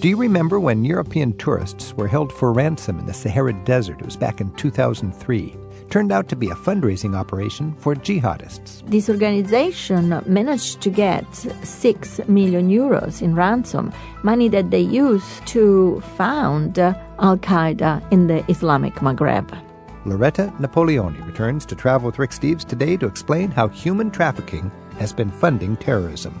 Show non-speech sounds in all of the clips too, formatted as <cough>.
Do you remember when European tourists were held for ransom in the Sahara Desert? It was back in 2003. Turned out to be a fundraising operation for jihadists. This organization managed to get 6 million euros in ransom, money that they used to found Al Qaeda in the Islamic Maghreb. Loretta Napoleoni returns to Travel with Rick Steves today to explain how human trafficking has been funding terrorism.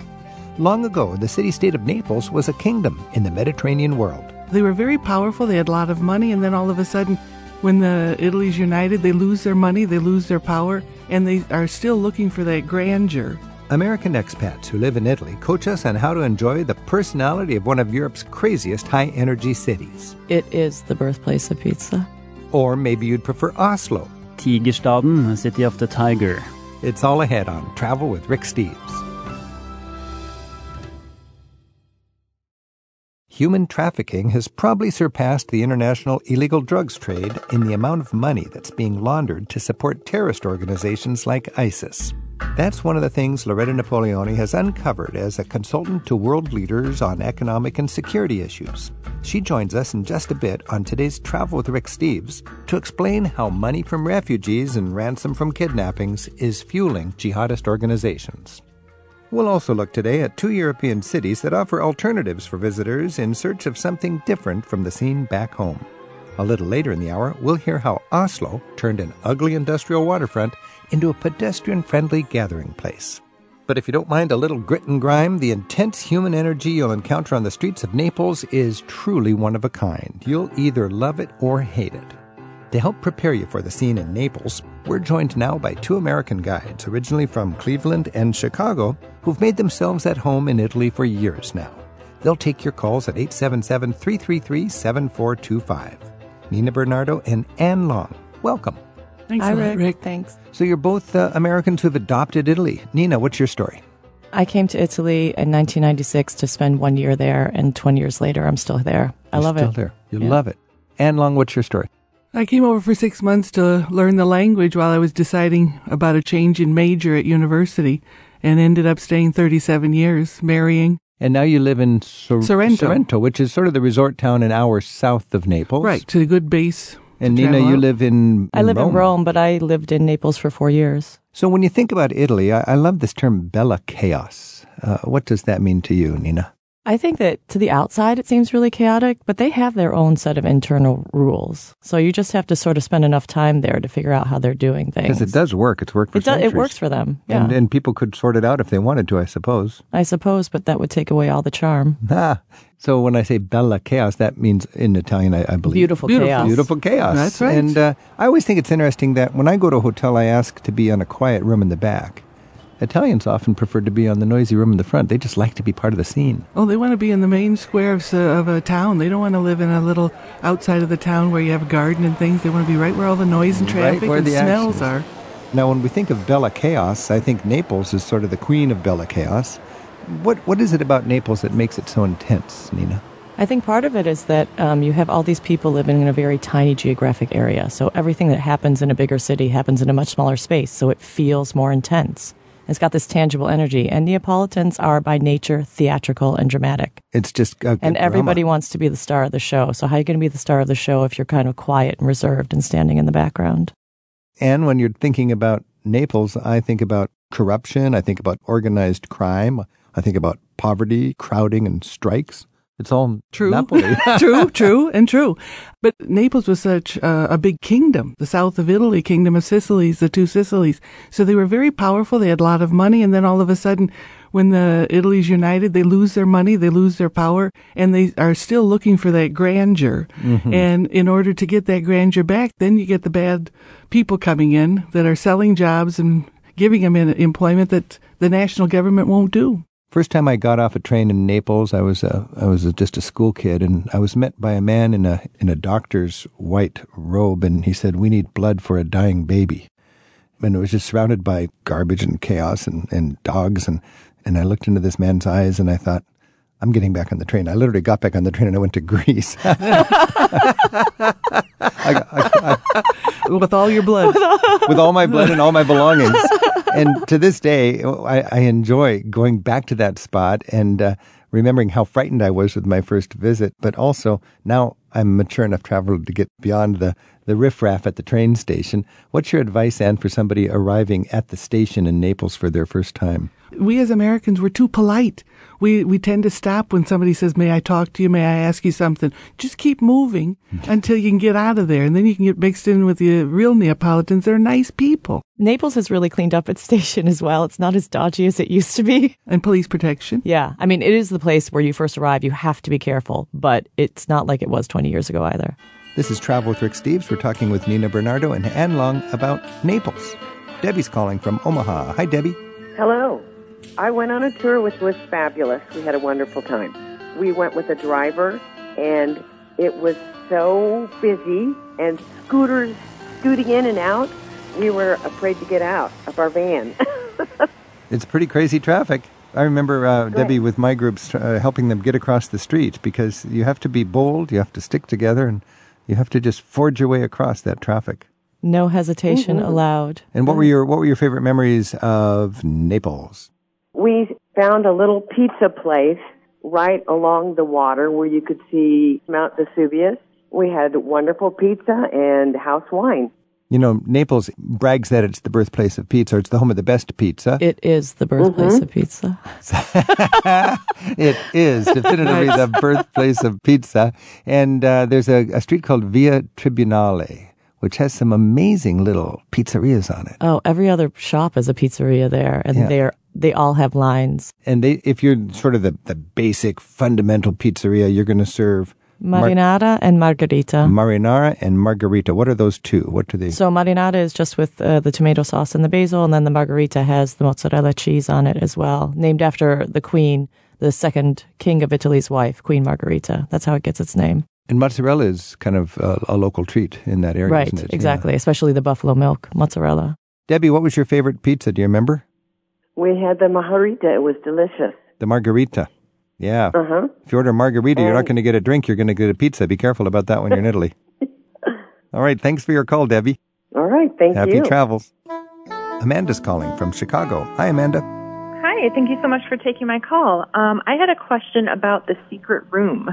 Long ago, the city state of Naples was a kingdom in the Mediterranean world. They were very powerful, they had a lot of money, and then all of a sudden, when the Italy's united, they lose their money, they lose their power, and they are still looking for that grandeur. American expats who live in Italy coach us on how to enjoy the personality of one of Europe's craziest high energy cities. It is the birthplace of pizza. Or maybe you'd prefer Oslo. Tigerstaden, City of the Tiger. It's all ahead on Travel with Rick Steves. Human trafficking has probably surpassed the international illegal drugs trade in the amount of money that's being laundered to support terrorist organizations like ISIS. That's one of the things Loretta Napoleoni has uncovered as a consultant to world leaders on economic and security issues. She joins us in just a bit on today's Travel with Rick Steves to explain how money from refugees and ransom from kidnappings is fueling jihadist organizations. We'll also look today at two European cities that offer alternatives for visitors in search of something different from the scene back home. A little later in the hour, we'll hear how Oslo turned an ugly industrial waterfront into a pedestrian friendly gathering place. But if you don't mind a little grit and grime, the intense human energy you'll encounter on the streets of Naples is truly one of a kind. You'll either love it or hate it. To help prepare you for the scene in Naples, we're joined now by two American guides, originally from Cleveland and Chicago, who've made themselves at home in Italy for years now. They'll take your calls at 877 333 7425. Nina Bernardo and Anne Long, welcome. Thanks Hi, Rick. Rick. Thanks. So you're both uh, Americans who've adopted Italy. Nina, what's your story? I came to Italy in 1996 to spend one year there, and 20 years later, I'm still there. I You're love still it. there. You Yeah. love it. Anne Long, what's your story? I came over for six months to learn the language while I was deciding about a change in major at university and ended up staying 37 years, marrying. And now you live in Sor- Sorrento. which is sort of the resort town an hour south of Naples. Right, to a good base. And Nina, you live in, I live in Rome, but I lived in Naples for four years. So when you think about Italy, I, I love this term bella chaos. Uh, what does that mean to you, Nina? I think that to the outside, it seems really chaotic, but they have their own set of internal rules. So you just have to sort of spend enough time there to figure out how they're doing things. Because it does work. It's worked for It, does, it works for them. Yeah, And, and people could sort it out if they wanted to, I suppose. I suppose, but that would take away all the charm. Ah, <laughs> so when I say bella chaos, that means in Italian, I, I believe. Beautiful, Beautiful. chaos. Beautiful chaos. That's right. And uh, I always think it's interesting that when I go to a hotel, I ask to be on a quiet room in the back. Italians often prefer to be on the noisy room in the front. They just like to be part of the scene. Oh, they want to be in the main square of, s- of a town. They don't want to live in a little outside of the town where you have a garden and things. They want to be right where all the noise and Right traffic where and the smells are. Now, when we think of Bella Chaos, I think Naples is sort of the queen of Bella Chaos. What What is it about Naples that makes it so intense, Nina? I think part of it is that um, you have all these people living in a very tiny geographic area. So everything that happens in a bigger city happens in a much smaller space. So it feels more intense. It's got this tangible energy. And Neapolitans are by nature theatrical and dramatic. It's just a And everybody drama. wants to be the star of the show. So how are you going to be the star of the show if you're kind of quiet and reserved and standing in the background? And when you're thinking about Naples, I think about corruption. I think about organized crime. I think about poverty, crowding, and strikes. It's all True. Napoli. <laughs> <laughs> true, true, and true. But Naples was such uh, a big kingdom, the south of Italy, kingdom of Sicilies, the two Sicilies. So they were very powerful. They had a lot of money, and then all of a sudden, when the Italy's united, they lose their money, they lose their power, and they are still looking for that grandeur. And in order to get that grandeur back, then you get the bad people coming in that are selling jobs and giving them employment that the national government won't do. First time I got off a train in Naples, I was a, I was a, just a school kid, and I was met by a man in a in a doctor's white robe, and he said, "We need blood for a dying baby," and it was just surrounded by garbage and chaos and, and dogs, and and I looked into this man's eyes, and I thought. I'm getting back on the train. I literally got back on the train and I went to <laughs> Greece. <laughs> I, I, With all your blood. with all my blood and all my belongings. And to this day, I, I enjoy going back to that spot and uh, remembering how frightened I was with my first visit, but also now I'm a mature enough traveler to get beyond the, the riffraff at the train station. What's your advice, Anne, for somebody arriving at the station in Naples for their first time? We as Americans, we're too polite. We, we tend to stop when somebody says, May I talk to you? May I ask you something? Just keep moving hmm. until you can get out of there. And then you can get mixed in with the real Neapolitans. They're nice people. Naples has really cleaned up its <laughs> station as well. It's not as dodgy as it used to be. And police protection. Yeah. I mean, it is the place where you first arrive. You have to be careful, but it's not like it was 20 years ago either. This is Travel with Rick Steves. We're talking with Nina Bernardo and Anne Long about Naples. Debbie's calling from Omaha. Hi, Debbie. Hello. I went on a tour which was fabulous. We had a wonderful time. We went with a driver, and it was so busy, and scooters scooting in and out. We were afraid to get out of our van. <laughs> It's pretty crazy traffic. I remember uh, Debbie with my groups uh, helping them get across the street because you have to be bold, you have to stick together, and you have to just forge your way across that traffic. No hesitation allowed. And what were your what were your favorite memories of Naples? we found a little pizza place right along the water where you could see Mount Vesuvius. We had wonderful pizza and house wine. You know, Naples brags that it's the birthplace of pizza. It's the home of the best pizza. It is the birthplace of pizza. <laughs> it is definitively the birthplace of pizza. And uh, there's a, a street called Via Tribunale, which has some amazing little pizzerias on it. Oh, every other shop is a pizzeria there, and Yeah. they're they all have lines. And they, if you're sort of the, the basic fundamental pizzeria, you're going to serve mar- Marinara and margarita. marinara and margarita. What are those two? What do they? So marinara is just with uh, the tomato sauce and the basil, and then the margarita has the mozzarella cheese on it as well, named after the queen, the second king of Italy's wife, Queen Margarita. That's how it gets its name. and mozzarella is kind of a, a local treat in that area, right, isn't it? exactly. Especially the buffalo milk mozzarella. Debbie, what was your favorite pizza? Do you remember? We had the margarita. It was delicious. The margarita. Yeah. Uh huh. If you order a margarita, you're not going to get a drink. You're going to get a pizza. Be careful about that when you're in <laughs> Italy. All right. Thanks for your call, Debbie. All right. Thank Happy you. Happy travels. Amanda's calling from Chicago. Hi, Amanda. Hi, thank you so much for taking my call. Um, I had a question about the secret room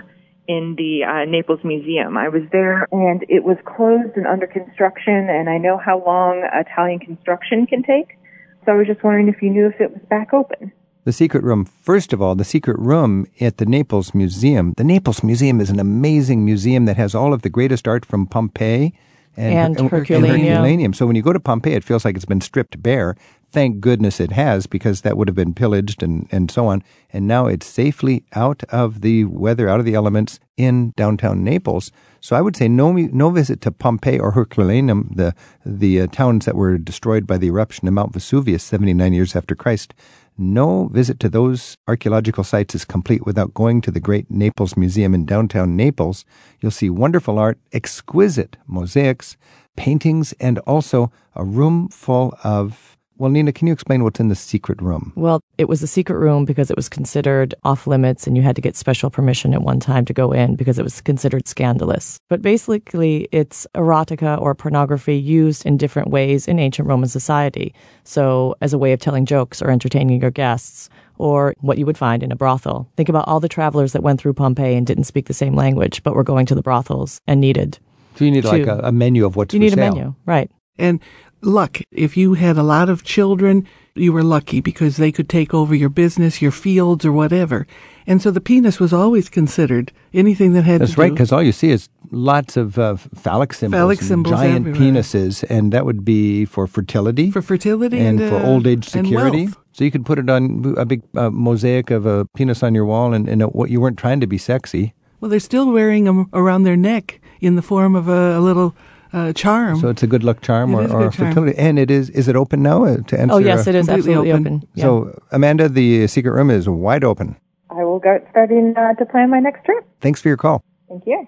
in the uh, Naples Museum. I was there and it was closed and under construction, and I know how long Italian construction can take. So I was just wondering if you knew if it was back open. The secret room. First of all, the secret room at the Naples Museum. The Naples Museum is an amazing museum that has all of the greatest art from Pompeii And Her- Herculaneum. Herculaneum. So when you go to Pompeii, it feels like it's been stripped bare. Thank goodness it has, because that would have been pillaged and, and so on. And now it's safely out of the weather, out of the elements in downtown Naples. So I would say no no visit to Pompeii or Herculaneum, the the uh, towns that were destroyed by the eruption of Mount Vesuvius 79 years after Christ. No visit to those archaeological sites is complete without going to the Great Naples Museum in downtown Naples. You'll see wonderful art, exquisite mosaics, paintings, and also a room full of. Well, Nina, can you explain what's in the secret room? Well, it was a secret room because it was considered off limits and you had to get special permission at one time to go in because it was considered scandalous. But basically, it's erotica or pornography used in different ways in ancient Roman society. So, as a way of telling jokes or entertaining your guests, or what you would find in a brothel. Think about all the travelers that went through Pompeii and didn't speak the same language, but were going to the brothels and needed. So you need like a, a menu of what's You need a menu, right? And luck. If you had a lot of children, you were lucky because they could take over your business, your fields, or whatever. And so the penis was always considered anything that had That's right, because all you see is lots of uh, phallic symbols, Phallic and symbols giant everywhere. penises, and that would be for fertility, for fertility and, and, for uh, old age security. So you could put it on a big uh, mosaic of a penis on your wall, and, and what you weren't trying to be sexy. Well, they're still wearing them around their neck in the form of a, a little uh, charm. So it's a good luck charm It or, is a or good charm. fertility. And it is. Is it open now uh, to answer? Oh, yes, it is absolutely open. open. Yeah. So Amanda, the secret room is wide open. I will go starting uh, to plan my next trip. Thanks for your call. Thank you.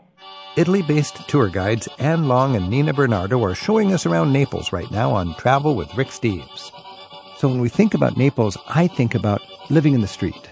Italy based tour guides Anne Long and Nina Bernardo are showing us around Naples right now on Travel with Rick Steves. So when we think about Naples, I think about living in the street.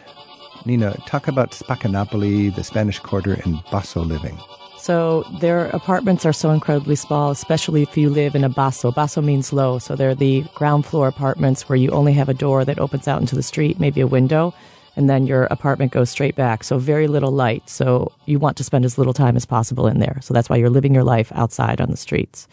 Nina, talk about Spaccanapoli, the Spanish Quarter, and Basso living. So their apartments are so incredibly small, especially if you live in a basso. Basso means low, so they're the ground floor apartments where you only have a door that opens out into the street, maybe a window. and then your apartment goes straight back. So very little light. So you want to spend as little time as possible in there. So that's why you're living your life outside on the streets.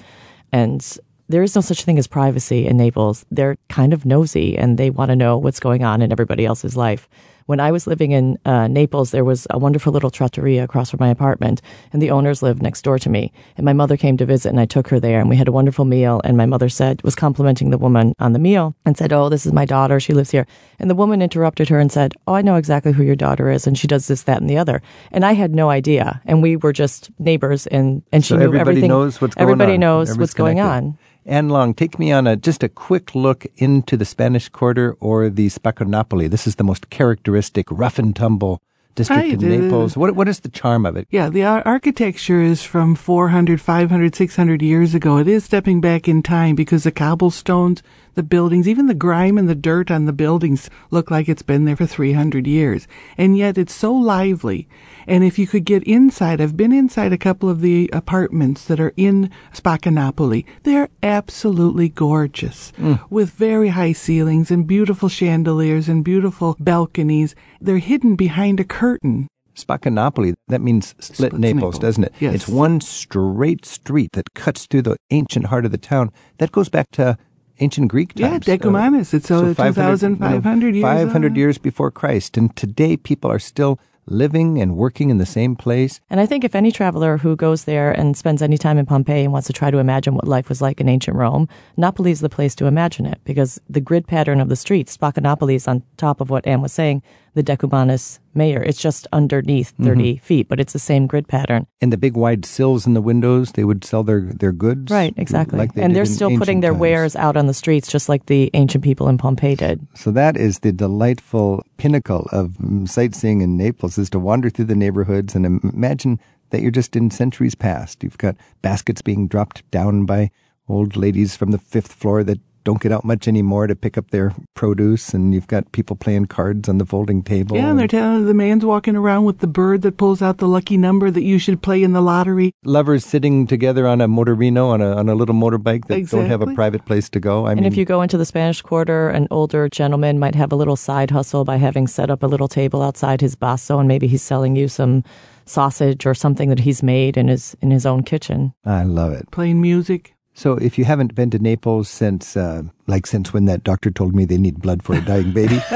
And there is no such thing as privacy in Naples. They're kind of nosy and they want to know what's going on in everybody else's life. When I was living in uh, Naples, there was a wonderful little trattoria across from my apartment, and the owners lived next door to me. And my mother came to visit, and I took her there, and we had a wonderful meal. And my mother said, was complimenting the woman on the meal, and said, "Oh, this is my daughter. She lives here." And the woman interrupted her and said, "Oh, I know exactly who your daughter is, and she does this, that, and the other." And I had no idea, and we were just neighbors, and and So she knew everybody everything. knows what's going everybody on. knows Everybody's what's going on. Anne Long, take me on a just a quick look into the Spanish Quarter or the Spaccanapoli. This is the most characteristic rough and tumble district Right, in uh, Naples. What what is the charm of it? Yeah, the ar- architecture is from 400, 500, 600 years ago. It is stepping back in time because the cobblestones, the buildings, even the grime and the dirt on the buildings look like it's been there for 300 years. And yet it's so lively. And if you could get inside, I've been inside a couple of the apartments that are in Spaccanapoli. They're absolutely gorgeous mm. with very high ceilings and beautiful chandeliers and beautiful balconies. They're hidden behind a curtain. Spaccanapoli, that means split Naples, Naples. doesn't it? Yes. It's one straight street that cuts through the ancient heart of the town. That goes back to ancient Greek times. Yeah, times. Decumanus. It's uh, 2,500 years 500 years before Christ. And today people are still living and working in the same place. And I think if any traveler who goes there and spends any time in Pompeii and wants to try to imagine what life was like in ancient Rome, Napoli is the place to imagine it because the grid pattern of the streets, Spaccanapoli is on top of what Anne was saying, the Decumanus Maior. It's just underneath mm-hmm. 30 feet, but it's the same grid pattern. And the big wide sills in the windows, they would sell their, their goods. Right, exactly. Like they and they're still putting their times. wares out on the streets just like the ancient people in Pompeii did. So that is the delightful pinnacle of sightseeing in Naples is to wander through the neighborhoods and imagine that you're just in centuries past. You've got baskets being dropped down by old ladies from the fifth floor that don't get out much anymore to pick up their produce, and you've got people playing cards on the folding table. Yeah, and they're telling the man's walking around with the bird that pulls out the lucky number that you should play in the lottery. lovers sitting together on a motorino on a on a little motorbike that don't have a private place to go. I And mean, if you go into the Spanish Quarter, an older gentleman might have a little side hustle by having set up a little table outside his basso, and maybe he's selling you some sausage or something that he's made in his in his own kitchen. I love it. Playing music. So if you haven't been to Naples since, uh, like since when that doctor told me they need blood for a dying baby, <laughs>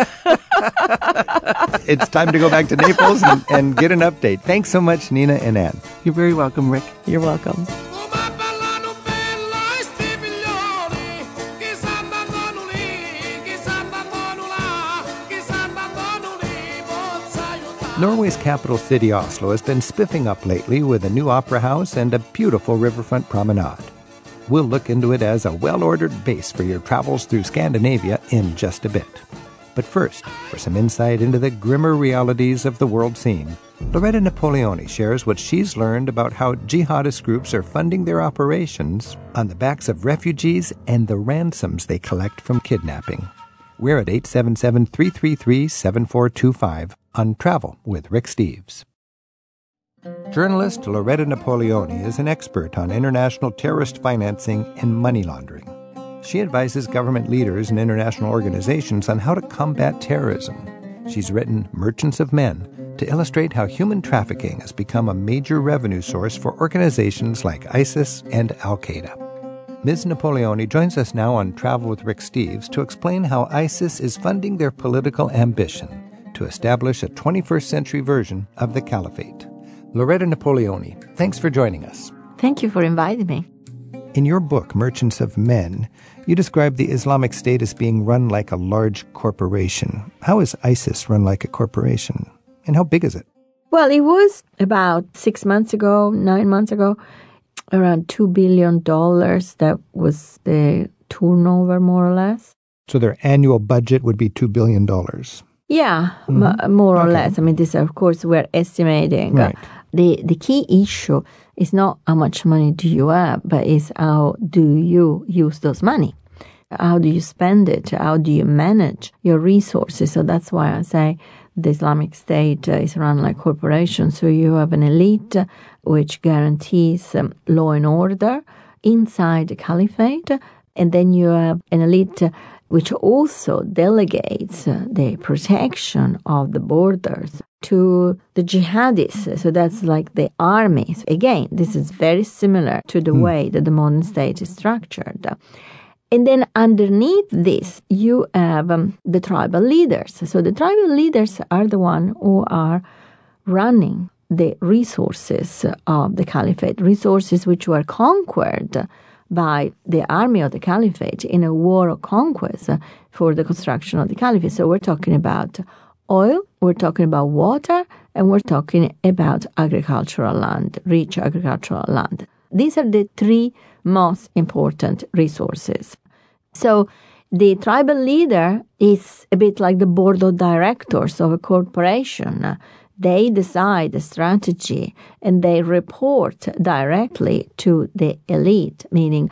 it's time to go back to Naples and, and get an update. Thanks so much, Nina and Ann. You're very welcome, Rick. You're welcome. Ma bella novella, sti figlioli, che s'andando lì, che s'andando là, che s'andando lì, possa aiutare. Norway's capital city, Oslo, has been spiffing up lately with a new opera house and a beautiful riverfront promenade. We'll look into it as a well ordered base for your travels through Scandinavia in just a bit. But first, for some insight into the grimmer realities of the world scene, Loretta Napoleoni shares what she's learned about how jihadist groups are funding their operations on the backs of refugees and the ransoms they collect from kidnapping. We're at 877 333 7425 on Travel with Rick Steves. Journalist Loretta Napoleoni is an expert on international terrorist financing and money laundering. She advises government leaders and international organizations on how to combat terrorism. She's written Merchants of Men to illustrate how human trafficking has become a major revenue source for organizations like ISIS and Al Qaeda. Ms. Napoleoni joins us now on Travel with Rick Steves to explain how ISIS is funding their political ambition to establish a 21st century version of the caliphate. Loretta Napoleoni, thanks for joining us. Thank you for inviting me. In your book, Merchants of Men, you describe the Islamic State as being run like a large corporation. How is ISIS run like a corporation? And how big is it? Well, it was about six months ago, nine months ago, around $2 billion. That was the turnover, more or less. So their annual budget would be $2 billion. Yeah, m- more or Okay. less. I mean, this, of course, we're estimating. Right. The, the key issue is not how much money do you have, but is how do you use those money? How do you spend it? How do you manage your resources? So that's why I say the Islamic State uh, is run like corporation. So you have an elite uh, which guarantees um, law and order inside the caliphate And then you have an elite which also delegates the protection of the borders to the jihadists. So that's like the armies. Again, this is very similar to the way that the modern state is structured. And then underneath this, you have um, the tribal leaders. So the tribal leaders are the one who are running the resources of the caliphate, resources which were conquered by the army of the caliphate in a war of conquest for the construction of the caliphate. So we're talking about oil, we're talking about water, and we're talking about agricultural land, rich agricultural land. These are the three most important resources. So the tribal leader is a bit like the board of directors of a corporation. They decide the strategy and they report directly to the elite, meaning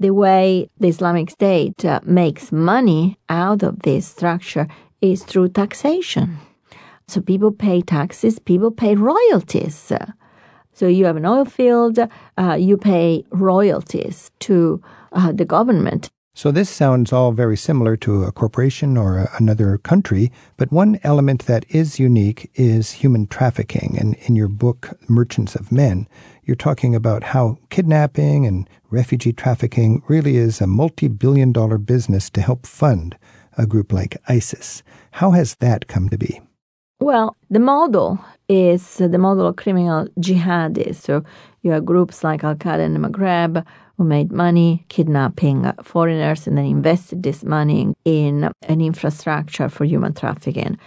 the way the Islamic State uh, makes money out of this structure is through taxation. So people pay taxes, people pay royalties. So you have an oil field, uh, you pay royalties to uh, the government. So this sounds all very similar to a corporation or a, another country, but one element that is unique is human trafficking. And in your book, Merchants of Men, you're talking about how kidnapping and refugee trafficking really is a multi-billion dollar business to help fund a group like ISIS. How has that come to be? Well, the model is the model of criminal jihadists. So you have groups like Al Qaeda in the Maghreb who made money kidnapping foreigners and then invested this money in an infrastructure for human trafficking.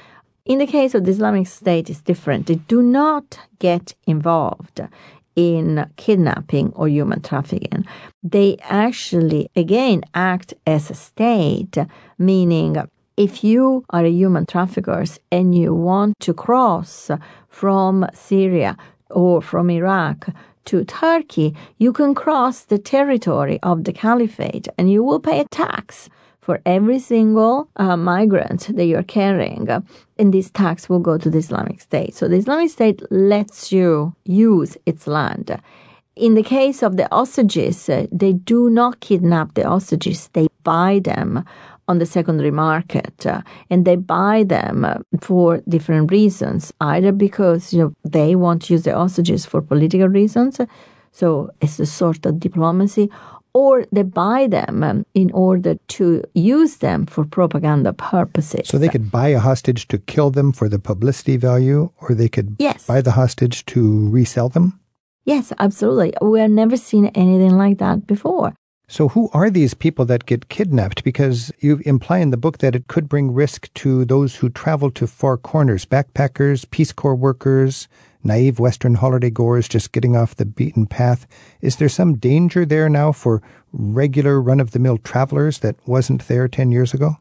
In the case of the Islamic State, it's different. They do not get involved in kidnapping or human trafficking. They actually, again, act as a state, meaning if you are a human trafficker and you want to cross from Syria or from Iraq to Turkey, you can cross the territory of the caliphate and you will pay a tax for every single uh, migrant that you're carrying. And this tax will go to the Islamic State. So the Islamic State lets you use its land. In the case of the hostages, uh, they do not kidnap the hostages, they buy them on the secondary market uh, and they buy them uh, for different reasons either because you know they want to use the hostages for political reasons so it's a sort of diplomacy or they buy them um, in order to use them for propaganda purposes So they could buy a hostage to kill them for the publicity value, or they could Yes. buy the hostage to resell them? yes absolutely we have never seen anything like that before So, who are these people that get kidnapped? Because you imply in the book that it could bring risk to those who travel to far corners backpackers, Peace Corps workers, naive Western holiday goers just getting off the beaten path. Is there some danger there now for regular run of the mill travelers that wasn't there 10 years ago?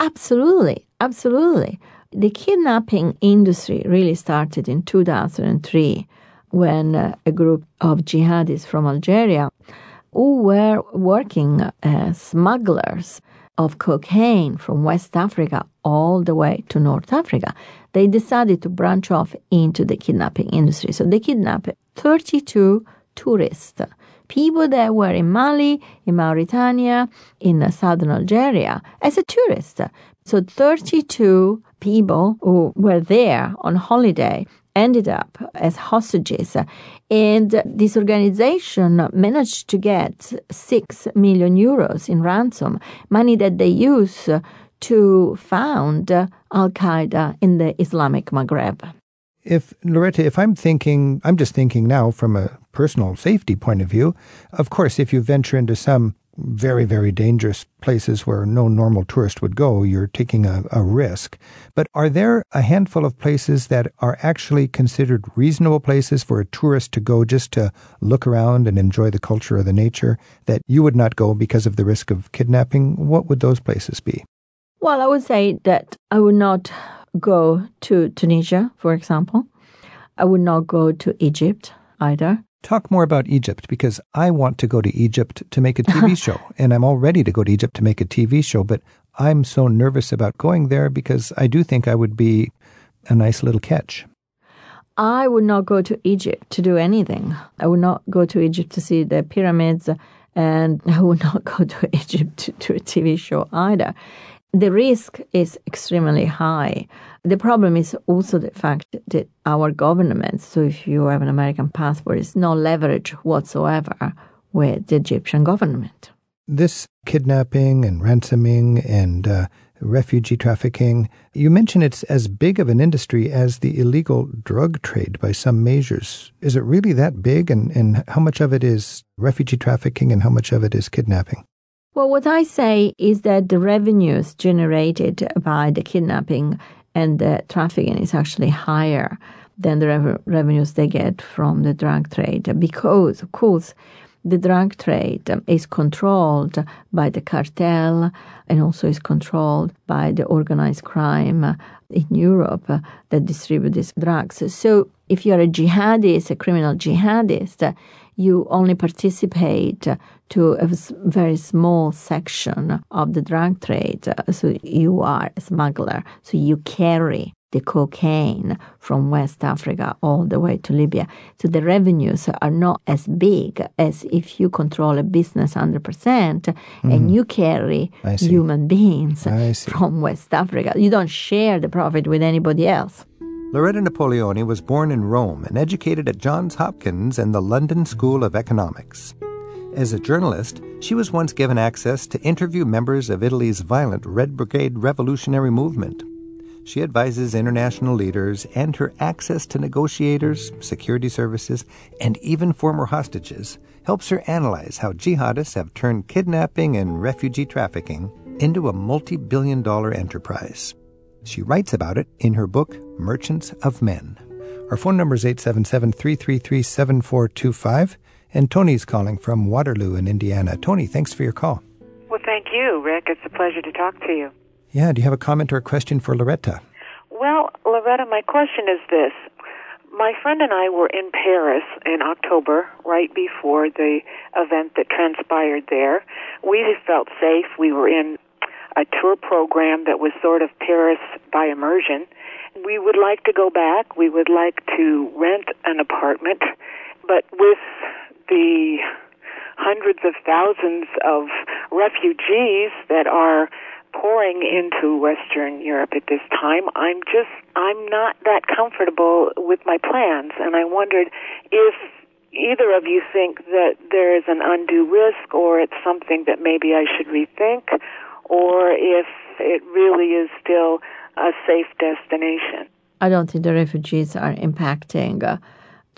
Absolutely, absolutely. The kidnapping industry really started in 2003 when uh, a group of jihadists from Algeria who were working as smugglers of cocaine from West Africa all the way to North Africa. They decided to branch off into the kidnapping industry. So they kidnapped 32 tourists, people that were in Mali, in Mauritania, in southern Algeria as a tourist. So 32 people who were there on holiday ended up as hostages. And this organization managed to get 6 million euros in ransom, money that they use to found Al Qaeda in the Islamic Maghreb. If, Loretta, if I'm thinking, I'm just thinking now from a personal safety point of view, of course, if you venture into some very, very dangerous places where no normal tourist would go, you're taking a, a risk. But are there a handful of places that are actually considered reasonable places for a tourist to go just to look around and enjoy the culture or the nature that you would not go because of the risk of kidnapping? What would those places be? Well, I would say that I would not go to Tunisia, for example. I would not go to Egypt either. Talk more about Egypt because I want to go to Egypt to make a TV <laughs> show, and I'm all ready to go to Egypt to make a TV show, but I'm so nervous about going there because I do think I would be a nice little catch. I would not go to Egypt to do anything. I would not go to Egypt to see the pyramids and <laughs> I would not go to Egypt to, to a TV show either. The risk is extremely high. The problem is also the fact that our government, so if you have an American passport, is no leverage whatsoever with the Egyptian government. This kidnapping and ransoming and uh, refugee trafficking, you mention it's as big of an industry as the illegal drug trade by some measures. Is it really that big? And, and how much of it is refugee trafficking and how much of it is kidnapping? Well, what I say is that the revenues generated by the kidnapping and the trafficking is actually higher than the rev- revenues they get from the drug trade because, of course, the drug trade is controlled by the cartel and also is controlled by the organized crime in Europe that distribute these drugs. So if you're a jihadist, a criminal jihadist, you only participate to a very small section of the drug trade. So you are a smuggler. So you carry the cocaine from West Africa all the way to Libya. So the revenues are not as big as if you control a business 100% and you carry Mm-hmm. I see. human beings from West Africa. You don't share the profit with anybody else. Loretta Napoleoni was born in Rome and educated at Johns Hopkins and the London School of Economics. As a journalist, she was once given access to interview members of Italy's violent Red Brigade revolutionary movement. She advises international leaders, and her access to negotiators, security services, and even former hostages helps her analyze how jihadists have turned kidnapping and refugee trafficking into a multi billion dollar enterprise. She writes about it in her book, Merchants of Men. Our phone number is 877 333 7425, and Tony's calling from Waterloo in Indiana. Tony, thanks for your call. Well, thank you, Rick. It's a pleasure to talk to you. Yeah, do you have a comment or a question for Loretta? Well, Loretta, my question is this. My friend and I were in Paris in October, right before the event that transpired there. We felt safe. We were in a tour program that was sort of Paris by immersion. We would like to go back. We would like to rent an apartment, but with the hundreds of thousands of refugees that are pouring into Western Europe at this time, I'm just I'm not that comfortable with my plans, and I wondered if either of you think that there is an undue risk, or it's something that maybe I should rethink, or if it really is still a safe destination. I don't think the refugees are impacting uh,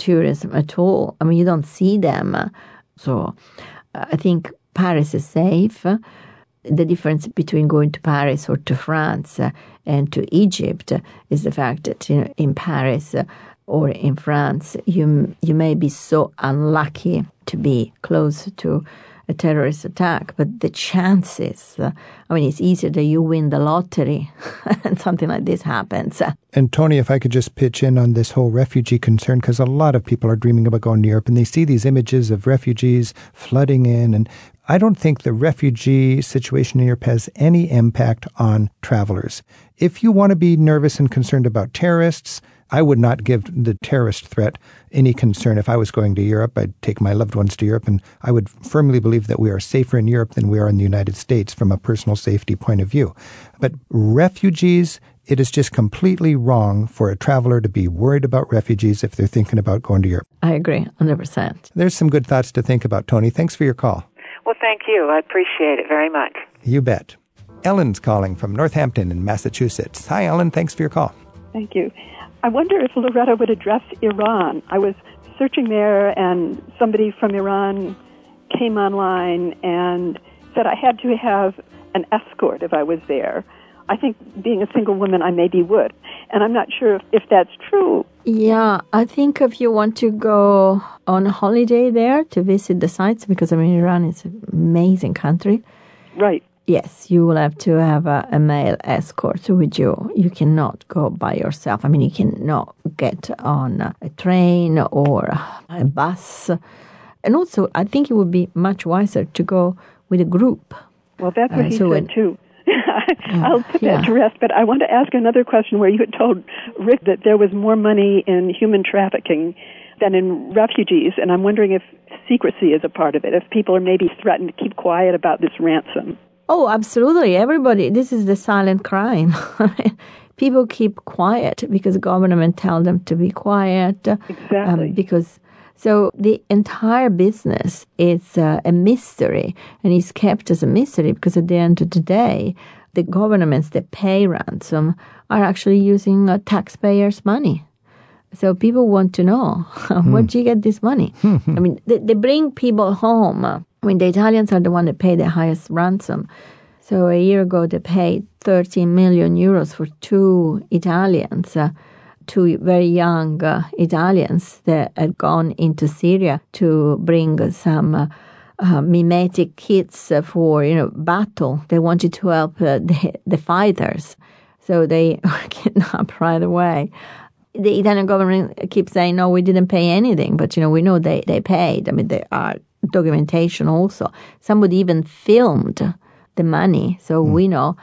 tourism at all. I mean, you don't see them. So I think Paris is safe. The difference between going to Paris or to France and to Egypt is the fact that you know, in Paris or in France, you you may be so unlucky to be close to a terrorist attack, but the chances, uh, I mean, it's easier that you win the lottery <laughs> and something like this happens. And Tony, if I could just pitch in on this whole refugee concern, because a lot of people are dreaming about going to Europe and they see these images of refugees flooding in. And I don't think the refugee situation in Europe has any impact on travelers. If you want to be nervous and concerned about terrorists, I would not give the terrorist threat any concern. If I was going to Europe, I'd take my loved ones to Europe, and I would firmly believe that we are safer in Europe than we are in the United States from a personal safety point of view. But refugees, it is just completely wrong for a traveler to be worried about refugees if they're thinking about going to Europe. I agree, 100%. There's some good thoughts to think about, Tony. Thanks for your call. Well, thank you. I appreciate it very much. You bet. Ellen's calling from Northampton in Massachusetts. Hi, Ellen. Thanks for your call. Thank you. I wonder if Loretta would address Iran. I was searching there, and somebody from Iran came online and said I had to have an escort if I was there. I think being a single woman, I maybe would. And I'm not sure if, if that's true. Yeah, I think if you want to go on holiday there to visit the sites, because I mean, Iran is an amazing country. Right. Yes, you will have to have a, a male escort with you. You cannot go by yourself. I mean, you cannot get on a train or a bus. And also, I think it would be much wiser to go with a group. Well, that's what Uh, he so said when- too. <laughs> I'll put yeah. that to rest. But I want to ask another question where you had told Rick that there was more money in human trafficking than in refugees, and I'm wondering if secrecy is a part of it, if people are maybe threatened to keep quiet about this ransom. Oh, absolutely. Everybody, this is the silent crime. <laughs> People keep quiet because government tell them to be quiet. Exactly. Um, because so the entire business is uh, a mystery and is kept as a mystery because at the end of the day, the governments that pay ransom are actually using uh, taxpayers' money. So people want to know <laughs> where do you get this money? I mean, they, they bring people home. I mean, the Italians are the one that pay the highest ransom. So a year ago, they paid 13 million euros for two Italians, uh, two very young uh, Italians that had gone into Syria to bring some uh, uh, mimetic kits uh, for you know battle. They wanted to help uh, the, the fighters, so they <laughs> were kidnapped right away. The Italian government keeps saying, "No, we didn't pay anything," but you know we know they they paid. I mean, they are documentation also. Somebody even filmed the money, so we know.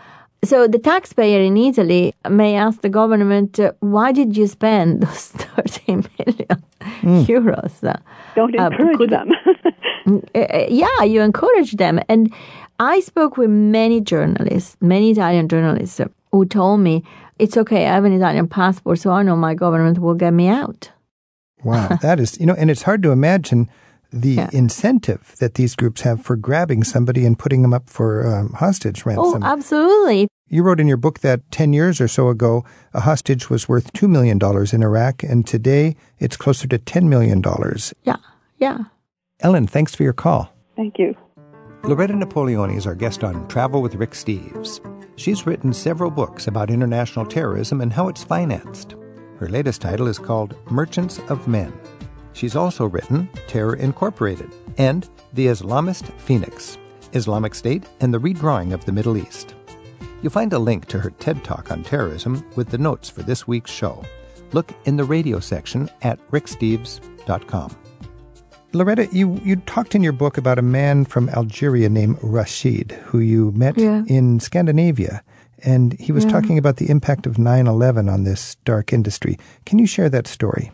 So the taxpayer in Italy may ask the government, uh, "Why did you spend <laughs> those thirty million euros?" Don't Uh, encourage could- them. <laughs> Uh, uh, yeah, you encourage them. And I spoke with many journalists, many Italian journalists, uh, who told me, it's okay, I have an Italian passport, so I know my government will get me out. Wow, <laughs> that is, you know, and it's hard to imagine the Yeah. incentive that these groups have for grabbing somebody and putting them up for um, hostage ransom. Oh, absolutely. you wrote in your book that 10 years or so ago, a hostage was worth $2 million in Iraq, and today it's closer to $10 million. Yeah, yeah. Ellen, thanks for your call. Thank you. Loretta Napoleoni is our guest on Travel with Rick Steves. She's written several books about international terrorism and how it's financed. Her latest title is called Merchants of Men. She's also written Terror Incorporated and The Islamist Phoenix Islamic State and the Redrawing of the Middle East. You'll find a link to her TED Talk on terrorism with the notes for this week's show. Look in the radio section at ricksteves.com. Loretta, you, you talked in your book about a man from Algeria named Rashid, who you met Yeah. in Scandinavia. And he was Yeah. talking about the impact of 9 11 on this dark industry. Can you share that story?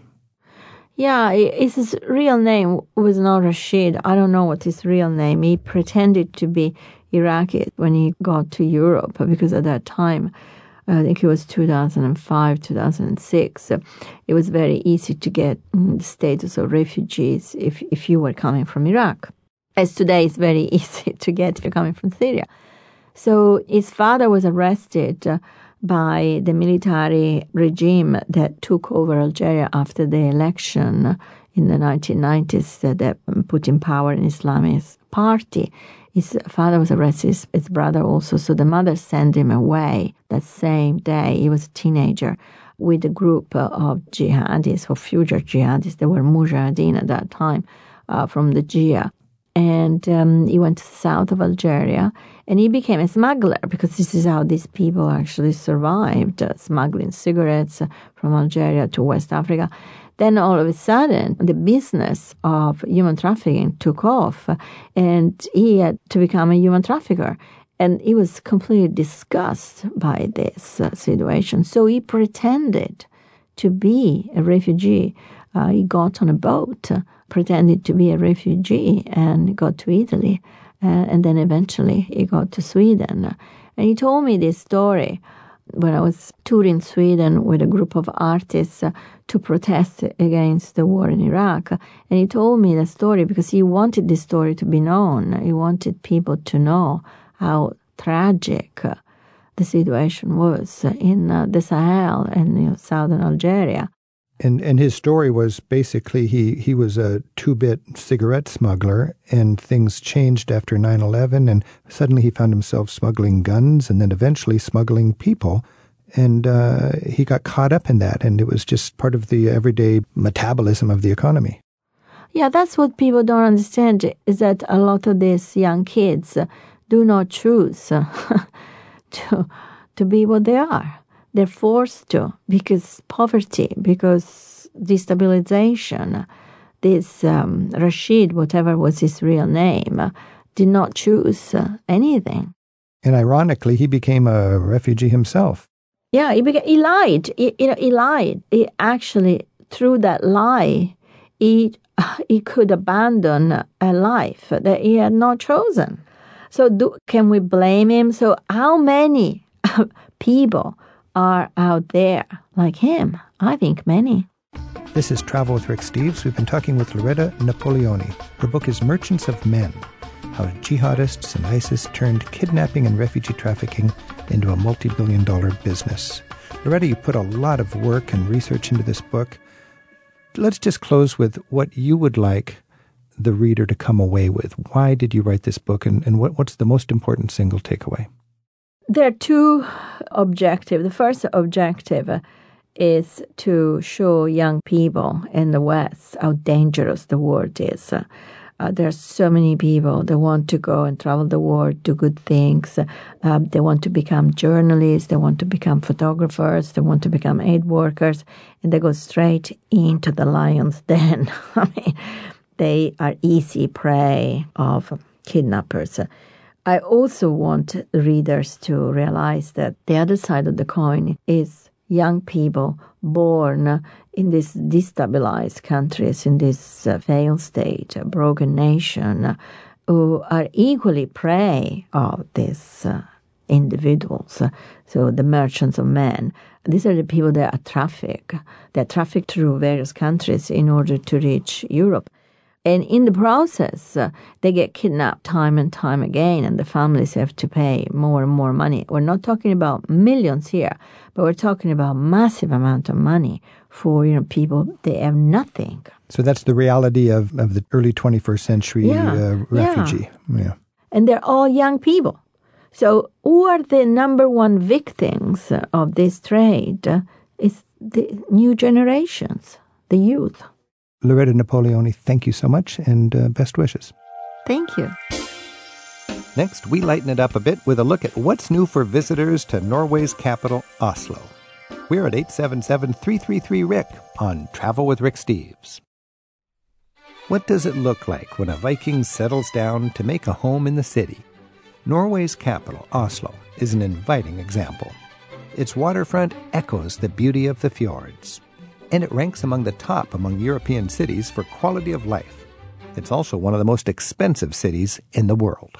Yeah, his real name was not Rashid. I don't know what his real name. He pretended to be Iraqi when he got to Europe because at that time, I think it was 2005, 2006. uh, It was very easy to get mm, the status of refugees if if you were coming from Iraq. As today, it's very <laughs> easy to get if you're coming from Syria. So his father was arrested uh, by the military regime that took over Algeria after the election in the 1990s that- put in power an Islamist party. His father was arrested, his, his brother also. So the mother sent him away that same day. He was a teenager with a group of jihadists or future jihadists. They were mujahideen at that time uh, from the GIA and um, he went to the south of Algeria and he became a smuggler because this is how these people actually survived uh, smuggling cigarettes uh, from Algeria to West Africa. Then all of a sudden, the business of human trafficking took off and he had to become a human trafficker. And he was completely disgusted by this uh, situation. So he pretended to be a refugee. Uh, he got on a boat, pretended to be a refugee, and got to Italy. Uh, and then eventually he got to Sweden. And he told me this story when I was touring Sweden with a group of artists uh, to protest against the war in Iraq. And he told me the story because he wanted this story to be known. He wanted people to know how tragic uh, the situation was in uh, the Sahel and you know, southern Algeria. And and his story was basically he he was a two bit cigarette smuggler, and things changed after 9-11, and suddenly he found himself smuggling guns, and then eventually smuggling people, and uh, he got caught up in that, and it was just part of the everyday metabolism of the economy. Yeah, that's what people don't understand is that a lot of these young kids do not choose <laughs> to to be what they are. They're forced to because poverty, because destabilization. This um, Rashid, whatever was his real name, did not choose uh, anything. And ironically, he became a refugee himself. Yeah, he, beca- he lied. He, you know, he lied. He actually, through that lie, he, <sighs> he could abandon a life that he had not chosen. So, do, can we blame him? So, how many <laughs> people are out there like him? I think many. This is Travel with Rick Steves. We've been talking with Loretta Napoleoni. Her book is Merchants of Men How Jihadists and ISIS Turned Kidnapping and Refugee Trafficking into a Multi Billion Dollar Business. Loretta, you put a lot of work and research into this book. Let's just close with what you would like the reader to come away with. Why did you write this book, and, and what, what's the most important single takeaway? There are two objectives. The first objective is to show young people in the West how dangerous the world is. Uh, there are so many people that want to go and travel the world, do good things. Uh, they want to become journalists, they want to become photographers, they want to become aid workers, and they go straight into the lion's <laughs> den. I mean, they are easy prey of kidnappers. I also want readers to realize that the other side of the coin is young people born in these destabilized countries, in this uh, failed state, a broken nation, who are equally prey of these uh, individuals. So the merchants of men. These are the people that are trafficked. They're trafficked through various countries in order to reach Europe. And in the process, uh, they get kidnapped time and time again, and the families have to pay more and more money. We're not talking about millions here, but we're talking about massive amount of money for you know people they have nothing. So that's the reality of, of the early 21st century Yeah, uh, refugee. Yeah. yeah. and they're all young people. So, who are the number one victims of this trade? It's the new generations, the youth. Loretta Napoleoni, thank you so much and uh, best wishes. Thank you. Next, we lighten it up a bit with a look at what's new for visitors to Norway's capital, Oslo. We're at 877 333 Rick on Travel with Rick Steves. What does it look like when a Viking settles down to make a home in the city? Norway's capital, Oslo, is an inviting example. Its waterfront echoes the beauty of the fjords, and it ranks among the top among European cities for quality of life. It's also one of the most expensive cities in the world.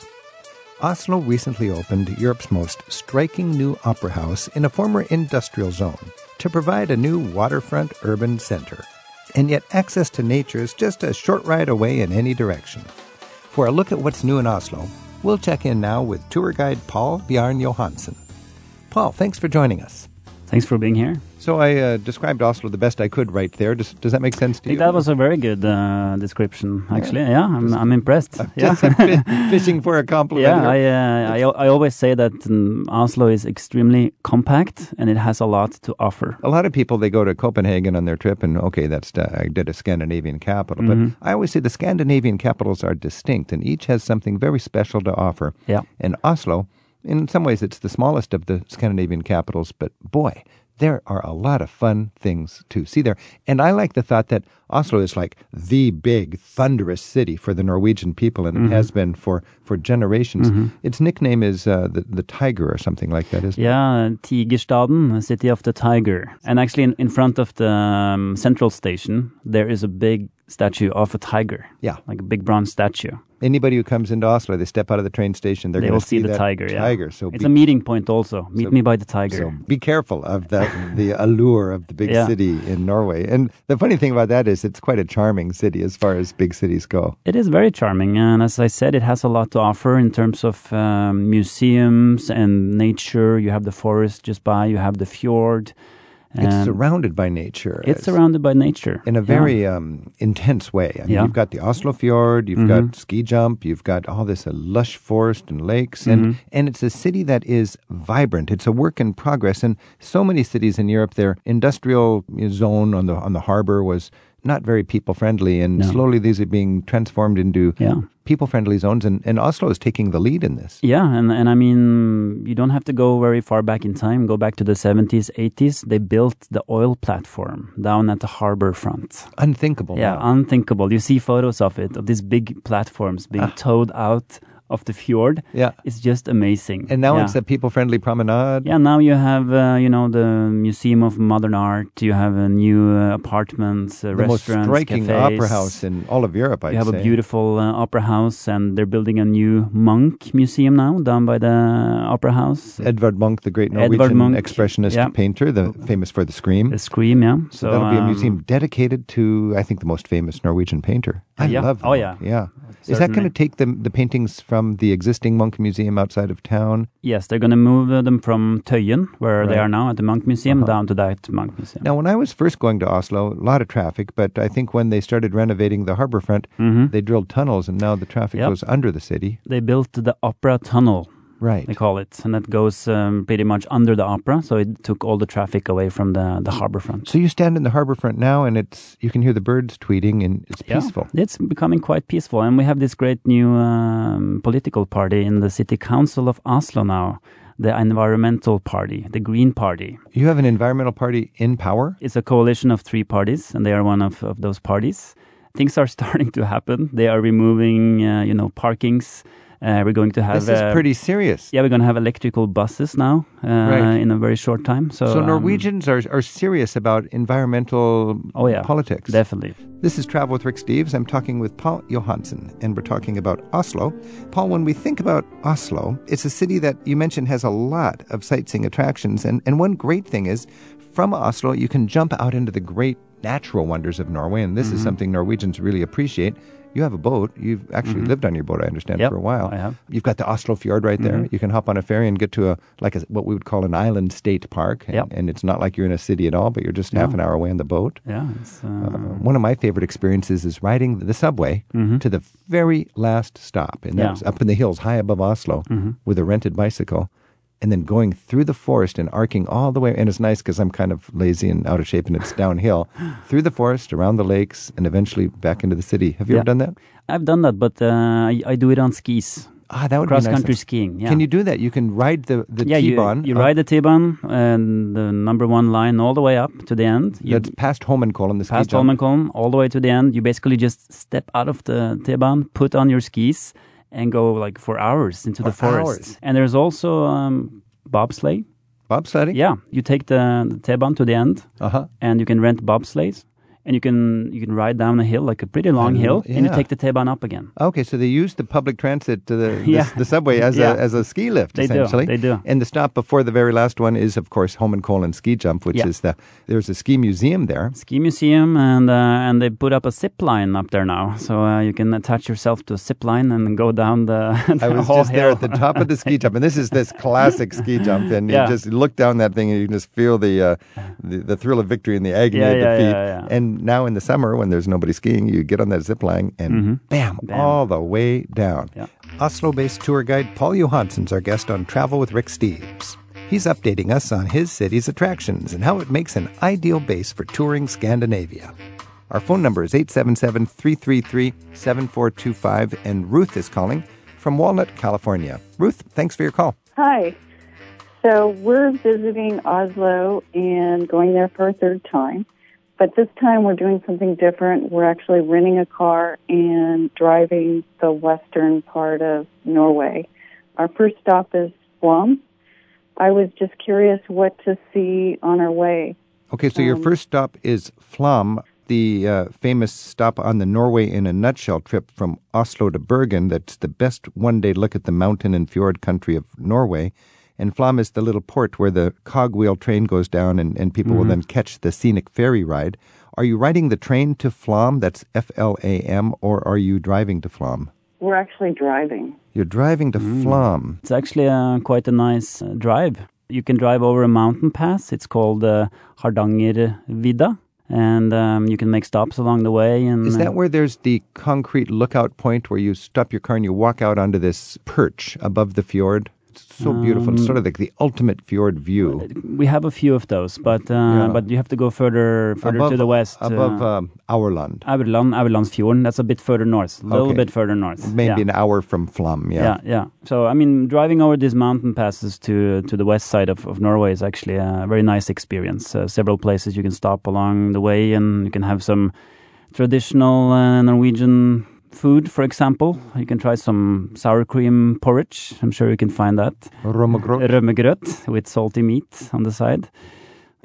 Oslo recently opened Europe's most striking new opera house in a former industrial zone to provide a new waterfront urban center. And yet, access to nature is just a short ride away in any direction. For a look at what's new in Oslo, we'll check in now with tour guide Paul Bjarn Johansen. Paul, thanks for joining us. Thanks for being here. So I uh, described Oslo the best I could right there. Does, does that make sense to you? that was a very good uh, description, actually. Yeah, I'm, I'm impressed. Yeah. Just fi- <laughs> fishing for a compliment. Yeah. I, uh, I, I always say that um, Oslo is extremely compact and it has a lot to offer. A lot of people they go to Copenhagen on their trip, and okay, that's uh, I did a Scandinavian capital. But I always say the Scandinavian capitals are distinct, and each has something very special to offer. Yeah. And Oslo, in some ways, it's the smallest of the Scandinavian capitals, but boy, there are a lot of fun things to see there. And I like the thought that Oslo is like the big, thunderous city for the Norwegian people, and Mhm. it has been for, for generations. Mhm. Its nickname is uh, the, the Tiger or something like that, isn't it? Yeah, Tigerstaden, city of the tiger. And actually, in, in front of the um, central station, there is a big statue of a tiger. Yeah. Like a big bronze statue. Anybody who comes into Oslo, they step out of the train station, they're they going to see, the that tiger. Yeah. Tiger. So it's be, a meeting point also. Meet so- me by the tiger. So be careful of that, the allure of the big Yeah. city in Norway. And the funny thing about that is, it's quite a charming city as far as big cities go. It is very charming, and as I said, it has a lot to offer in terms of um, museums and nature. You have the forest just by, you have the fjord. It's surrounded by nature. it's surrounded by nature in a Yeah. very um, intense way. I mean, Yeah. You've got the Oslo Fjord, you've Mhm. got ski jump, you've got all this uh, lush forest and lakes, and, Mhm. and it's a city that is vibrant. It's a work in progress, and so many cities in Europe, their industrial zone on the on the harbor was not very people friendly, and No. slowly these are being transformed into Yeah. people friendly zones, and, and Oslo is taking the lead in this. Yeah, and, and I mean, you don't have to go very far back in time. Go back to the 70s, 80s. They built the oil platform down at the harbor front. Unthinkable. Yeah, now. unthinkable. You see photos of it, of these big platforms being Ah. towed out of the fjord. Yeah. It's just amazing. And now yeah. it's a people-friendly promenade. Yeah, now you have, uh, you know, the Museum of Modern Art. You have a new uh, apartments, uh, the most restaurants, striking cafes. opera house in all of Europe, I'd you have say. a beautiful uh, opera house, and they're building a new Munch museum now, down by the opera house. Edvard Munch, the great Norwegian Munch, expressionist yeah. painter, the famous for the Scream. The Scream, yeah. So, that'll be a um, museum dedicated to, I think, the most famous Norwegian painter. I Yeah. love. Oh, yeah. yeah. Is that going to take the the paintings from the existing Munch Museum outside of town? Yes, they're going to move uh, them from Tøyen, where they are now at the Munch Museum, Uh-huh. down to that Munch Museum. Now, when I was first going to Oslo, a lot of traffic, but I think when they started renovating the harbor front, Mhm. they drilled tunnels, and now the traffic Yep. goes under the city. They built the Opera Tunnel, Right. they call it, and that goes um, pretty much under the opera, so it took all the traffic away from the, the harbor front. So you stand in the harbor front now, and it's you can hear the birds tweeting, and it's Yeah, peaceful. it's becoming quite peaceful, and we have this great new um, political party in the city council of Oslo now, the Environmental Party, the Green Party. You have an environmental party in power. It's a coalition of three parties, and they are one of, of those parties. Things are <laughs> starting to happen. They are removing, uh, you know, parkings. Uh, we're going to have. This is uh, pretty serious. Yeah, we're going to have electrical buses now uh, Right. in a very short time. So, So um, Norwegians are are serious about environmental Oh, yeah. politics. definitely. This is Travel with Rick Steves. I'm talking with Paul Johansen, and we're talking about Oslo. Paul, when we think about Oslo, it's a city that you mentioned has a lot of sightseeing attractions. And, and one great thing is, from Oslo, you can jump out into the great natural wonders of Norway. And this is Mm-hmm. something Norwegians really appreciate. You have a boat. You've actually lived on your boat, I understand, Mm-hmm. Yep, for a while. I have. You've got the Oslo Fjord right there. Mhm. You can hop on a ferry and get to a like a, what we would call an island state park. And, Yep. and it's not like you're in a city at all, but you're just half an hour away on the boat. Yeah. Uh, Uh, one of my favorite experiences is riding the subway Mhm. to the very last stop, and that Yeah. was up in the hills, high above Oslo, Mhm. with a rented bicycle, and then going through the forest and arcing all the way. And it's nice because I'm kind of lazy and out of shape, and it's <laughs> downhill through the forest, around the lakes, and eventually back into the city. Have you Yeah. ever done that? I've done that, but uh, I, I do it on skis. Ah, that would Cross be nice. country skiing. Yeah. Can you do that? You can ride the the yeah, you, T-bane. you up- ride the T-bane and the number one line all the way up to the end. You That's past Holmenkollen, the ski past. Holmenkollen all the way to the end. You basically just step out of the T-bane, put on your skis, and go like for hours into the forest. hours. And there's also um, bobsleigh. Bobsledding? Yeah, you take the, the T-bane to the end, Uh huh. and you can rent bobsleighs, and you can you can ride down a hill like a pretty long hill, know, and you take the T-bane up again. Okay, so they use the public transit to the the, <laughs> Yeah. the subway as Yeah. a as a ski lift They do, essentially. they do. And the stop before the very last one is of course Holmenkollen ski jump, which Yeah. is the there's a ski museum there. ski museum and uh, and they put up a zip line up there now, so uh, you can attach yourself to a zip line and go down the, <laughs> the I was whole just there at the top of the ski <laughs> jump, and this is this classic ski jump, and Yeah. you just look down that thing, and you can just feel the uh, the, the thrill of victory and the agony of defeat. Yeah, at the yeah, feet. yeah, yeah. And now in the summer, when there's nobody skiing, you get on that zip line, and Mhm. bam, Bam. all the way down. Yeah. Oslo-based tour guide Paul Johansen's our guest on Travel with Rick Steves. He's updating us on his city's attractions and how it makes an ideal base for touring Scandinavia. Our phone number is 877 333 7425, and Ruth is calling from Walnut, California. Ruth, thanks for your call. Hi. So we're visiting Oslo and going there for a third time. But this time we're doing something different. We're actually renting a car and driving the western part of Norway. Our first stop is Flam. I was just curious what to see on our way. Okay, so your Um, first stop is Flam, the uh, famous stop on the Norway in a nutshell trip from Oslo to Bergen. That's the best one day look at the mountain and fjord country of Norway. And Flam is the little port where the cogwheel train goes down and, and people will Mhm. then catch the scenic ferry ride. Are you riding the train to Flam? That's F L A M, or are you driving to Flam? We're actually driving. You're driving to Flam. It's actually uh, quite a nice uh, drive. You can drive over a mountain pass. It's called uh, Hardangervidda, and um, you can make stops along the way. And Is uh, that where there's the concrete lookout point where you stop your car and you walk out onto this perch above the fjord? It's so beautiful. It's sort of like the ultimate fjord view. we have a few of those, but uh, Yeah. but you have to go further further above, to the west. Above uh, um, Aurland. Aurland, Aurlandsfjorden. That's a bit further north, a little Okay. bit further north. Maybe yeah. an hour from Flam, yeah. yeah, yeah. So I mean, driving over these mountain passes to to the west side of, of Norway is actually a very nice experience. Uh, several places you can stop along the way, and you can have some traditional uh, Norwegian food, for example, you can try some sour cream porridge. I'm sure you can find that. Rømmegrøt with salty meat on the side.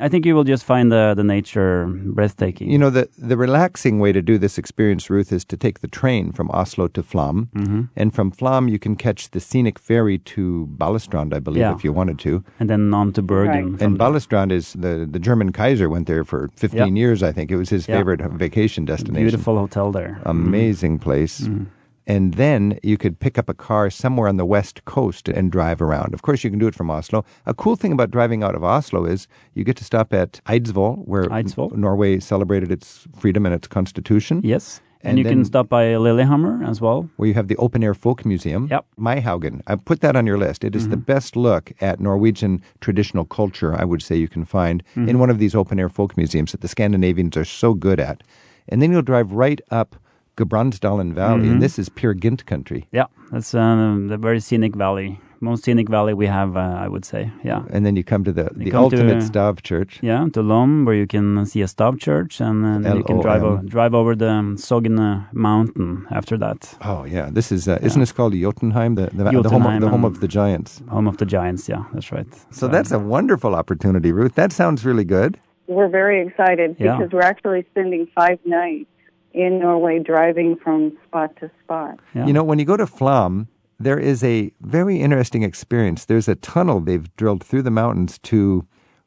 I think you will just find the, the nature breathtaking. You know, the, the relaxing way to do this experience, Ruth, is to take the train from Oslo to Flam. Mm-hmm. And from Flam, you can catch the scenic ferry to Balestrand, I believe, Yeah. if you wanted to. and then on to Bergen. from And there. Balestrand is the, the German Kaiser went there for 15 Yeah. years, I think. It was his Yeah. favorite vacation destination. Beautiful hotel there. Amazing place. Mm-hmm. And then you could pick up a car somewhere on the west coast and drive around. Of course, you can do it from Oslo. A cool thing about driving out of Oslo is you get to stop at Eidsvoll, where Eidsvoll. Norway celebrated its freedom and its constitution. Yes. And, And you then- can stop by Lillehammer as well. where you have the open air folk museum. Yep. Maihaugen. I put that on your list. It is the mm-hmm. best look at Norwegian traditional culture, I would say you can find in mm-hmm. one of these open air folk museums that the Scandinavians are so good at. And then you'll drive right up Gudbrandsdalen Valley, and this is Peer Gynt country. Yeah, that's um, the very scenic valley. Most scenic valley we have, uh, I would say. Yeah. And then you come to the, the come to- ultimate stave church. Yeah, to Lom, where you can see a stave church, and uh, then you can drive, o- drive over the um, Sogne mountain after that. Oh yeah, this is uh, isn't this called Jotunheim, the the, the home of, the home of the giants? Home of the giants, yeah, that's right. So that's a wonderful opportunity, Ruth. That sounds really good. We're very excited Yeah. because we're actually spending five nights in Norway driving from spot to spot. Yeah. You know, when you go to Flam, there is a very interesting experience. There's a tunnel they've drilled through the mountains to,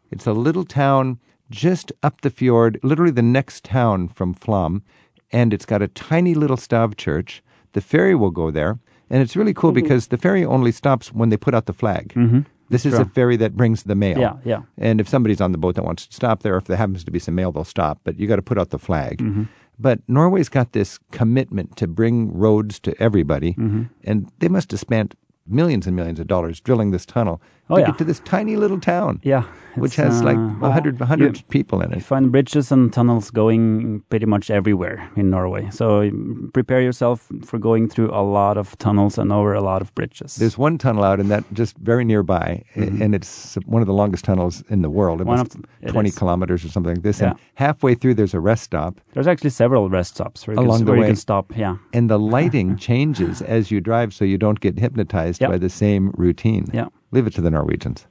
it's a little town just up the fjord, literally the next town from Flam, and it's got a tiny little stave church. The ferry will go there, and it's really cool because the ferry only stops when they put out the flag. Mm-hmm. This is a ferry that brings the mail. Yeah, yeah. And if somebody's on the boat that wants to stop there, if there happens to be some mail, they'll stop. But you got to put out the flag. Mm-hmm. But Norway's got this commitment to bring roads to everybody, Mm-hmm. and they must have spent millions and millions of dollars drilling this tunnel Oh, to yeah. get to this tiny little town, yeah, which has like uh, a hundred hundred you- people in it. You find bridges and tunnels going pretty much everywhere in Norway. So prepare yourself for going through a lot of tunnels and over a lot of bridges. There's one tunnel out in that just very nearby, a- and it's one of the longest tunnels in the world. It Mm-hmm. One of the- it 20 is. kilometers or something like this. Yeah. And halfway through, there's a rest stop. There's actually several rest stops where you, Along can, the where way. you can stop. Yeah, and the lighting <laughs> changes as you drive so you don't get hypnotized Yep. by the same routine. Yeah. Leave it to the Norwegians.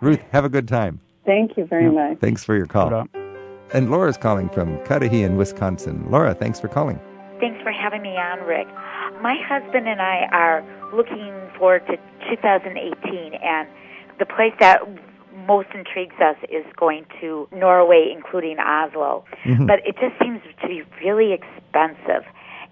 Ruth, have a good time. Thank you very mm. much. Thanks for your call. Bra. And Laura's calling from Cudahy in Wisconsin. Laura, thanks for calling. Thanks for having me on, Rick. My husband and I are looking forward to 2018, and the place that most intrigues us is going to Norway, including Oslo. Mm-hmm. But it just seems to be really expensive,